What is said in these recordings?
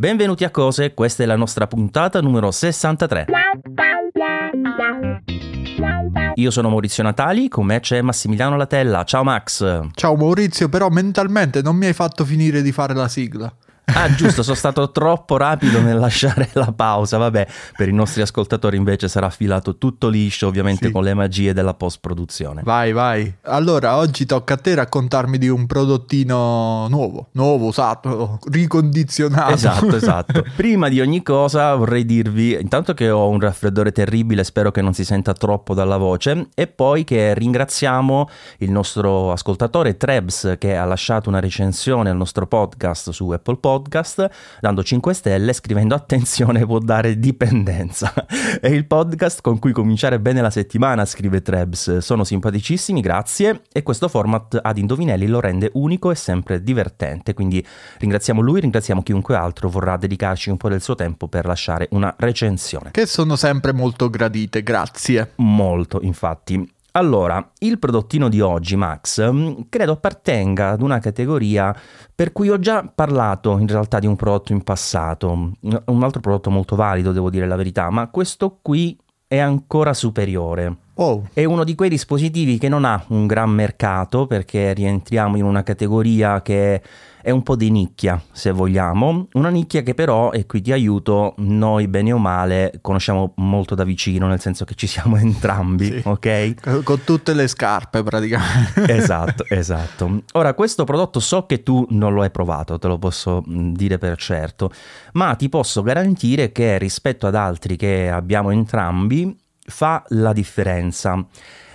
Benvenuti a Cose, questa è la nostra puntata numero 63. Io sono Maurizio Natali, con me c'è Massimiliano Latella. Ciao Max. Ciao Maurizio, però mentalmente non mi hai fatto finire di fare la sigla. Ah, giusto, sono stato troppo rapido nel lasciare la pausa. Vabbè, per i nostri ascoltatori invece sarà affilato tutto liscio, ovviamente sì. con le magie della post-produzione. Vai, vai. Allora, oggi tocca a te raccontarmi di un prodottino nuovo, nuovo, usato, ricondizionato. Esatto, esatto. Prima di ogni cosa vorrei dirvi, intanto che ho un raffreddore terribile, spero che non si senta troppo dalla voce, e poi che ringraziamo il nostro ascoltatore Trebs che ha lasciato una recensione al nostro podcast su Apple Podcast podcast dando 5 stelle scrivendo attenzione può dare dipendenza. È il podcast con cui cominciare bene la settimana, scrive Trebs. Sono simpaticissimi, grazie. E questo format ad indovinelli lo rende unico e sempre divertente. Quindi ringraziamo lui, ringraziamo chiunque altro vorrà dedicarci un po' del suo tempo per lasciare una recensione. Che sono sempre molto gradite, grazie. Molto, infatti. Allora, il prodottino di oggi, Max, mm, credo appartenga ad una categoria per cui ho già parlato in realtà di un prodotto in passato, mm, un altro prodotto molto valido, devo dire la verità, ma questo qui è ancora superiore. Oh. È uno di quei dispositivi che non ha un gran mercato perché rientriamo in una categoria che è un po' di nicchia, se vogliamo, una nicchia che però, e qui ti aiuto, noi bene o male conosciamo molto da vicino, nel senso che ci siamo entrambi, sì. ok? Con tutte le scarpe praticamente. esatto, esatto. Ora, questo prodotto so che tu non lo hai provato, te lo posso dire per certo, ma ti posso garantire che rispetto ad altri che abbiamo entrambi, fa la differenza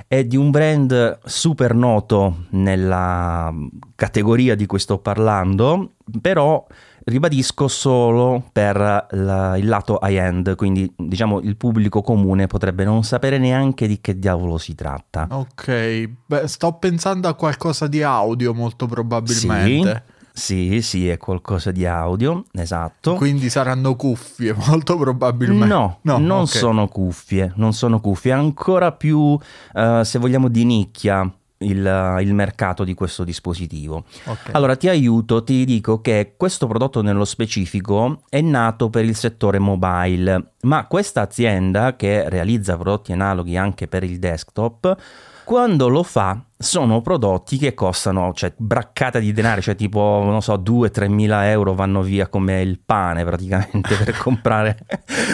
è di un brand super noto nella categoria di cui sto parlando, però ribadisco solo per la, il lato high-end, quindi diciamo il pubblico comune potrebbe non sapere neanche di che diavolo si tratta. Ok, Beh, sto pensando a qualcosa di audio molto probabilmente. Sì. Sì, sì, è qualcosa di audio, esatto. Quindi saranno cuffie, molto probabilmente. No, no non okay. sono cuffie, non sono cuffie, ancora più, uh, se vogliamo, di nicchia. Il, il, mercato di questo dispositivo. Okay. Allora ti aiuto, ti dico che questo prodotto nello specifico è nato per il settore mobile, ma questa azienda che realizza prodotti analoghi anche per il desktop quando lo fa sono prodotti che costano, cioè braccata di denaro, cioè tipo, non so, 2-3 mila euro vanno via come il pane praticamente per comprare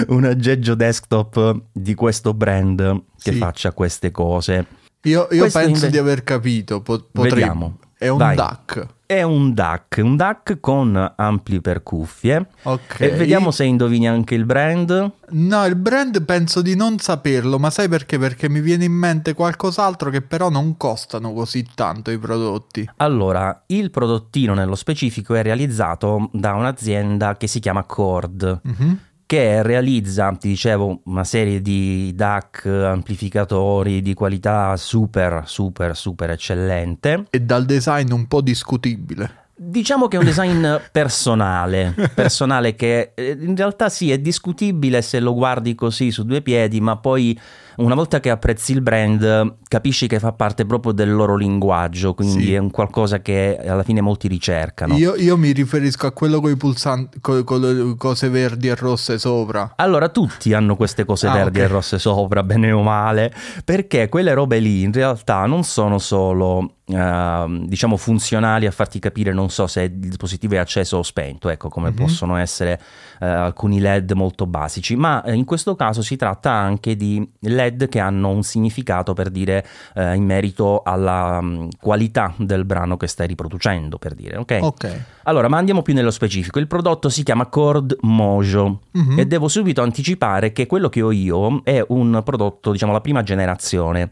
un aggeggio desktop di questo brand che sì. faccia queste cose. Io, io penso inve- di aver capito, po- potrei... Vediamo. È un Vai. DAC. È un DAC, un DAC con ampli per cuffie. Ok. E vediamo se indovini anche il brand. No, il brand penso di non saperlo, ma sai perché? Perché mi viene in mente qualcos'altro che però non costano così tanto i prodotti. Allora, il prodottino nello specifico è realizzato da un'azienda che si chiama Cord. Mm-hmm che realizza, ti dicevo, una serie di DAC amplificatori di qualità super, super, super eccellente. E dal design un po' discutibile. Diciamo che è un design personale, personale che eh, in realtà sì è discutibile se lo guardi così su due piedi, ma poi una volta che apprezzi il brand capisci che fa parte proprio del loro linguaggio, quindi sì. è un qualcosa che alla fine molti ricercano. Io, io mi riferisco a quello con i pulsanti, con, con, le cose verdi e rosse sopra. Allora tutti hanno queste cose ah, verdi okay. e rosse sopra, bene o male, perché quelle robe lì in realtà non sono solo Uh, diciamo funzionali a farti capire non so se il dispositivo è acceso o spento ecco come mm-hmm. possono essere uh, alcuni led molto basici ma uh, in questo caso si tratta anche di led che hanno un significato per dire uh, in merito alla um, qualità del brano che stai riproducendo per dire ok ok allora ma andiamo più nello specifico il prodotto si chiama Cord Mojo mm-hmm. e devo subito anticipare che quello che ho io è un prodotto diciamo la prima generazione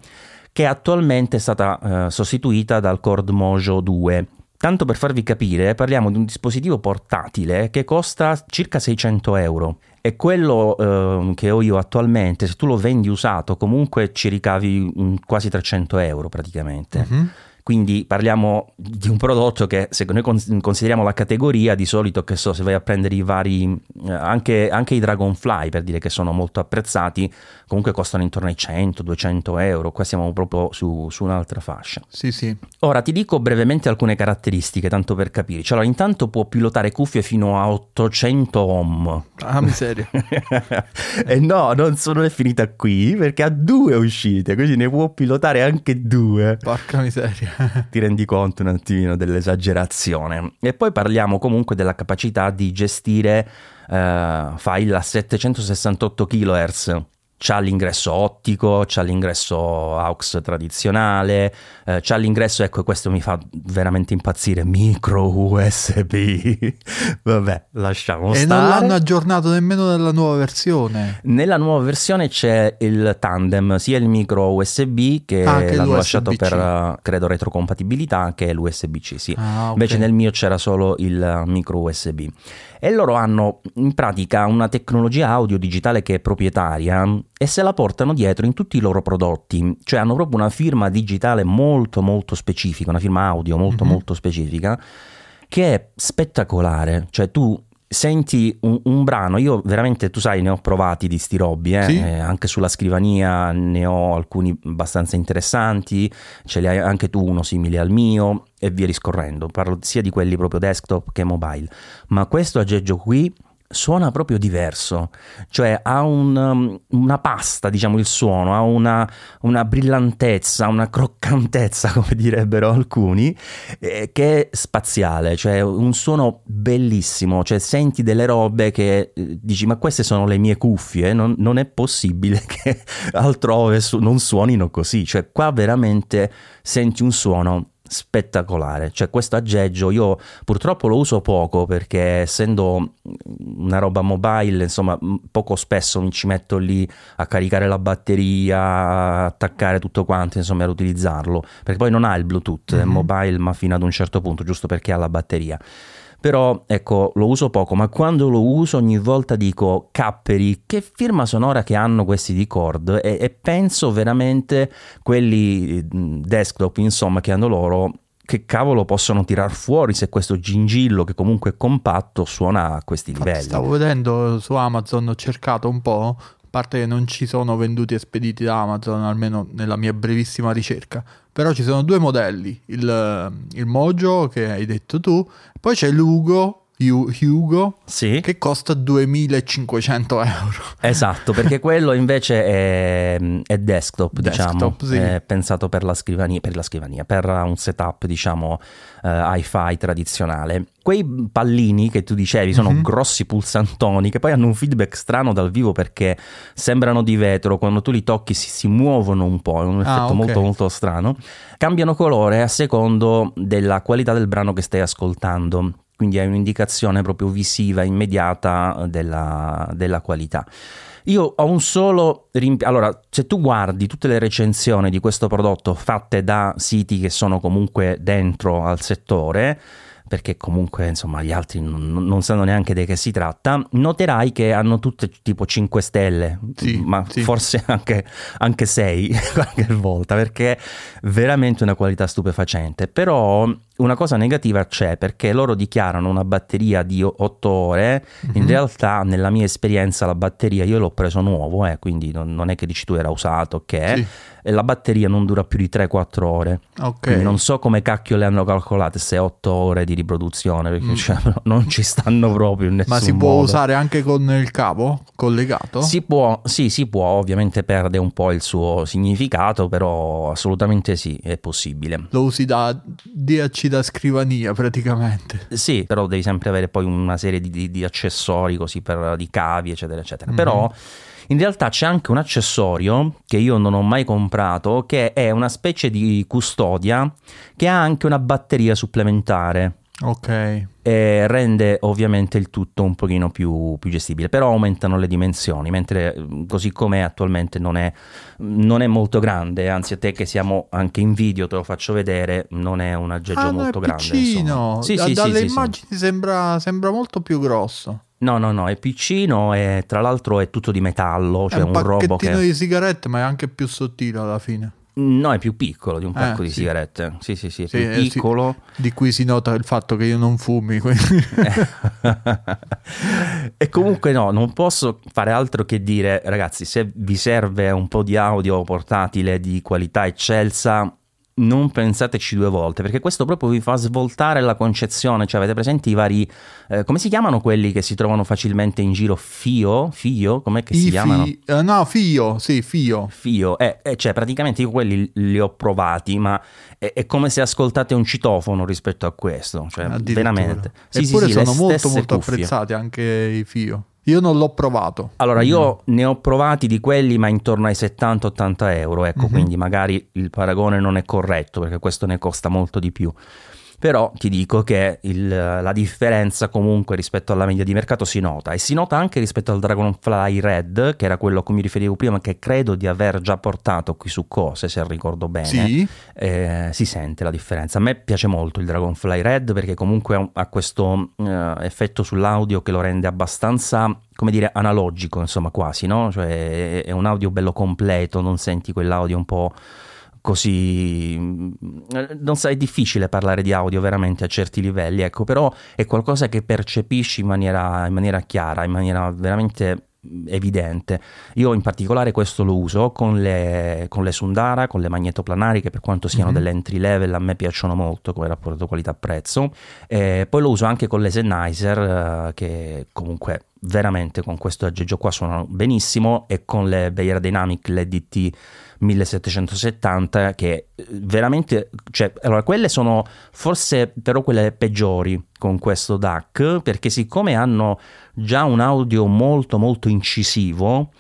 che attualmente è stata eh, sostituita dal Cord Mojo 2. Tanto per farvi capire, parliamo di un dispositivo portatile che costa circa 600 euro e quello eh, che ho io attualmente, se tu lo vendi usato, comunque ci ricavi quasi 300 euro praticamente. Uh-huh. Quindi parliamo di un prodotto che se noi consideriamo la categoria di solito che so se vai a prendere i vari eh, anche, anche i Dragonfly per dire che sono molto apprezzati comunque costano intorno ai 100-200 euro. Qua siamo proprio su, su, un'altra fascia. Sì sì. Ora ti dico brevemente alcune caratteristiche tanto per capirci allora intanto può pilotare cuffie fino a 800 ohm. Ah miseria. E no non, sono, è finita qui perché ha due uscite quindi ne può pilotare anche due. Porca miseria ti rendi conto un attimino dell'esagerazione. E poi parliamo comunque della capacità di gestire uh, file a 768 kHz c'ha l'ingresso ottico, c'ha l'ingresso AUX tradizionale, eh, c'ha l'ingresso, ecco questo mi fa veramente impazzire, micro USB. Vabbè, lasciamo e stare. E non l'hanno aggiornato nemmeno nella nuova versione. Nella nuova versione c'è il tandem, sia il micro USB che, ah, l'hanno lasciato per, credo, retrocompatibilità, che l'USB-C, sì. Ah, okay. Invece nel mio c'era solo il micro USB e loro hanno in pratica una tecnologia audio digitale che è proprietaria e se la portano dietro in tutti i loro prodotti, cioè hanno proprio una firma digitale molto molto specifica, una firma audio molto mm-hmm. molto specifica che è spettacolare, cioè tu senti un, un, brano, io veramente, tu sai, ne ho provati di sti robbi, eh? Sì. Eh, anche sulla scrivania ne ho alcuni abbastanza interessanti, ce li hai anche tu uno simile al mio e via discorrendo, parlo sia di quelli proprio desktop che mobile, ma questo aggeggio qui suona proprio diverso, cioè ha un, um, una pasta, diciamo il suono, ha una, una, brillantezza, una croccantezza, come direbbero alcuni, eh, che è spaziale, cioè un suono bellissimo, cioè senti delle robe che eh, dici ma queste sono le mie cuffie, non, non è possibile che altrove su- non suonino così, cioè qua veramente senti un suono spettacolare. Cioè, questo aggeggio io purtroppo lo uso poco perché essendo una roba mobile, insomma, poco spesso mi ci metto lì a caricare la batteria, attaccare tutto quanto, insomma, ad utilizzarlo. Perché poi non ha il Bluetooth, mm-hmm. è mobile, ma fino ad un certo punto, giusto perché ha la batteria però ecco lo uso poco ma quando lo uso ogni volta dico capperi che firma sonora che hanno questi di Cord e, e penso veramente quelli desktop insomma che hanno loro che cavolo possono tirar fuori se questo gingillo che comunque è compatto suona a questi Infatti livelli. Stavo vedendo su Amazon, ho cercato un po', parte che non ci sono venduti e spediti da Amazon, almeno nella mia brevissima ricerca, però ci sono due modelli, il, il Mojo che hai detto tu, poi c'è l'Ugo Hugo sì. che costa 2500 euro. Esatto, perché quello invece è, è desktop, desktop, diciamo, sì. è pensato per la scrivania, per, la scrivania, per un setup, diciamo, uh, hi-fi tradizionale. Quei pallini che tu dicevi sono mm-hmm. grossi pulsantoni che poi hanno un feedback strano dal vivo perché sembrano di vetro, quando tu li tocchi si, si muovono un po', è un ah, effetto ah, okay. molto molto strano. Cambiano colore a secondo della qualità del brano che stai ascoltando quindi hai un'indicazione proprio visiva immediata della, della qualità. Io ho un solo rimpianto. Allora, se tu guardi tutte le recensioni di questo prodotto fatte da siti che sono comunque dentro al settore, perché comunque insomma gli altri non, non, sanno neanche di che si tratta, noterai che hanno tutte tipo 5 stelle, sì, ma sì. forse anche, anche 6 qualche volta, perché è veramente una qualità stupefacente. Però una cosa negativa c'è perché loro dichiarano una batteria di 8 ore, mm-hmm. in mhm. realtà nella mia esperienza la batteria io l'ho preso nuovo, eh, quindi non, non, è che dici tu era usato, che sì. e la batteria non dura più di 3-4 ore. Okay. non so come cacchio le hanno calcolate se 8 ore di riproduzione, perché mm. cioè, non ci stanno proprio in nessun Ma si modo. può usare anche con il cavo collegato? Si può, sì, si può, ovviamente perde un po' il suo significato, però assolutamente sì, è possibile. Lo usi da DHC da scrivania praticamente. Sì, però devi sempre avere poi una serie di, di, di accessori così per di cavi, eccetera, eccetera. Mm-hmm. Però in realtà c'è anche un accessorio che io non ho mai comprato che è una specie di custodia che ha anche una batteria supplementare. Ok. E rende ovviamente il tutto un pochino più, più gestibile, però aumentano le dimensioni, mentre così com'è attualmente non è, non è, molto grande, anzi a te che siamo anche in video, te lo faccio vedere, non è un aggeggio ah, molto grande. Piccino. Sì, da, sì, dalle sì, immagini. Sembra, sembra molto più grosso. No, no, no, è piccino e tra l'altro è tutto di metallo, cioè è un, un robo che... di sigarette, ma è anche più sottile alla fine. No, è più piccolo di un pacco eh, di sì. sigarette. Sì, sì, sì, è sì, più eh, piccolo. Sì. Di cui si nota il fatto che io non fumi. e comunque no, non posso fare altro che dire, ragazzi, se vi serve un po' di audio portatile di qualità eccelsa, non pensateci due volte, perché questo proprio vi fa svoltare la concezione, cioè avete presenti i vari, eh, come si chiamano quelli che si trovano facilmente in giro? Fio? Fio? Com'è che I si fi- chiamano? Uh, no, Fio, sì, Fio. Fio, eh, eh, cioè praticamente io quelli li ho provati, ma è, è, come se ascoltate un citofono rispetto a questo, cioè veramente. Sì, Eppure sì, sì, sono molto molto cuffie. apprezzati anche i Fio. Io non l'ho provato. Allora, io mm. ne ho provati di quelli, ma intorno ai 70-80 euro. Ecco, mm-hmm. quindi magari il paragone non è corretto perché questo ne costa molto di più però ti dico che il, la differenza comunque rispetto alla media di mercato si nota e si nota anche rispetto al Dragonfly Red che era quello a cui mi riferivo prima che credo di aver già portato qui su Cose se ricordo bene sì. eh, si sente la differenza a me piace molto il Dragonfly Red perché comunque ha questo uh, effetto sull'audio che lo rende abbastanza come dire analogico insomma quasi no? cioè è un audio bello completo non senti quell'audio un po' così non sai, è difficile parlare di audio veramente a certi livelli, ecco, però è qualcosa che percepisci in maniera, in maniera chiara, in maniera veramente evidente. Io in particolare questo lo uso con le, con le Sundara, con le magnetoplanari che per quanto siano mm-hmm. delle entry level a me piacciono molto come rapporto qualità-prezzo. E poi lo uso anche con le Sennheiser eh, che comunque veramente con questo aggeggio qua suonano benissimo e con le Bayer Dynamic, le DT 1770 che eh, veramente cioè allora quelle sono forse però quelle peggiori con questo DAC perché siccome hanno già un audio molto molto incisivo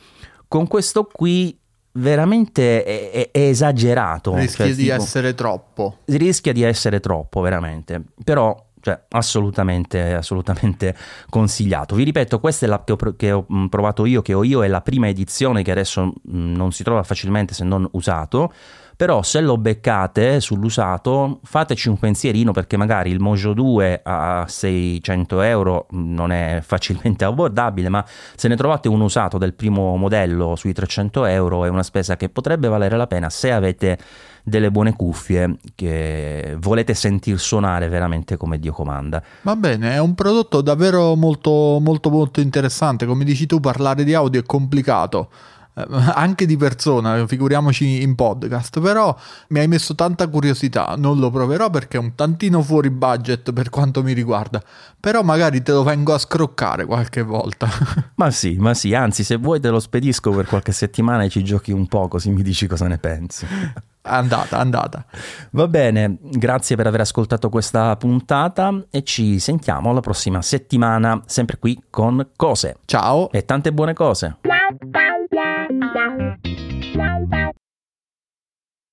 con questo qui veramente è, è, è esagerato rischia cioè, di tipo, essere troppo. Rischia di essere troppo veramente. Però cioè assolutamente, assolutamente consigliato. Vi ripeto, questa è l'app che ho, che ho, provato io, che ho io, è la prima edizione che adesso non si trova facilmente se non usato, però se lo beccate sull'usato fateci un pensierino perché magari il Mojo 2 a 600 euro non è facilmente abbordabile, ma se ne trovate un usato del primo modello sui 300 euro è una spesa che potrebbe valere la pena se avete delle buone cuffie che volete sentir suonare veramente come Dio comanda. Va bene, è un prodotto davvero molto molto molto interessante, come dici tu parlare di audio è complicato anche di persona, figuriamoci in podcast, però mi hai messo tanta curiosità, non lo proverò perché è un tantino fuori budget per quanto mi riguarda, però magari te lo vengo a scroccare qualche volta. ma sì, ma sì, anzi se vuoi te lo spedisco per qualche settimana e ci giochi un po' così mi dici cosa ne pensi. Andata, andata. Va bene, grazie per aver ascoltato questa puntata e ci sentiamo la prossima settimana, sempre qui con cose. Ciao e tante buone cose. la la la la la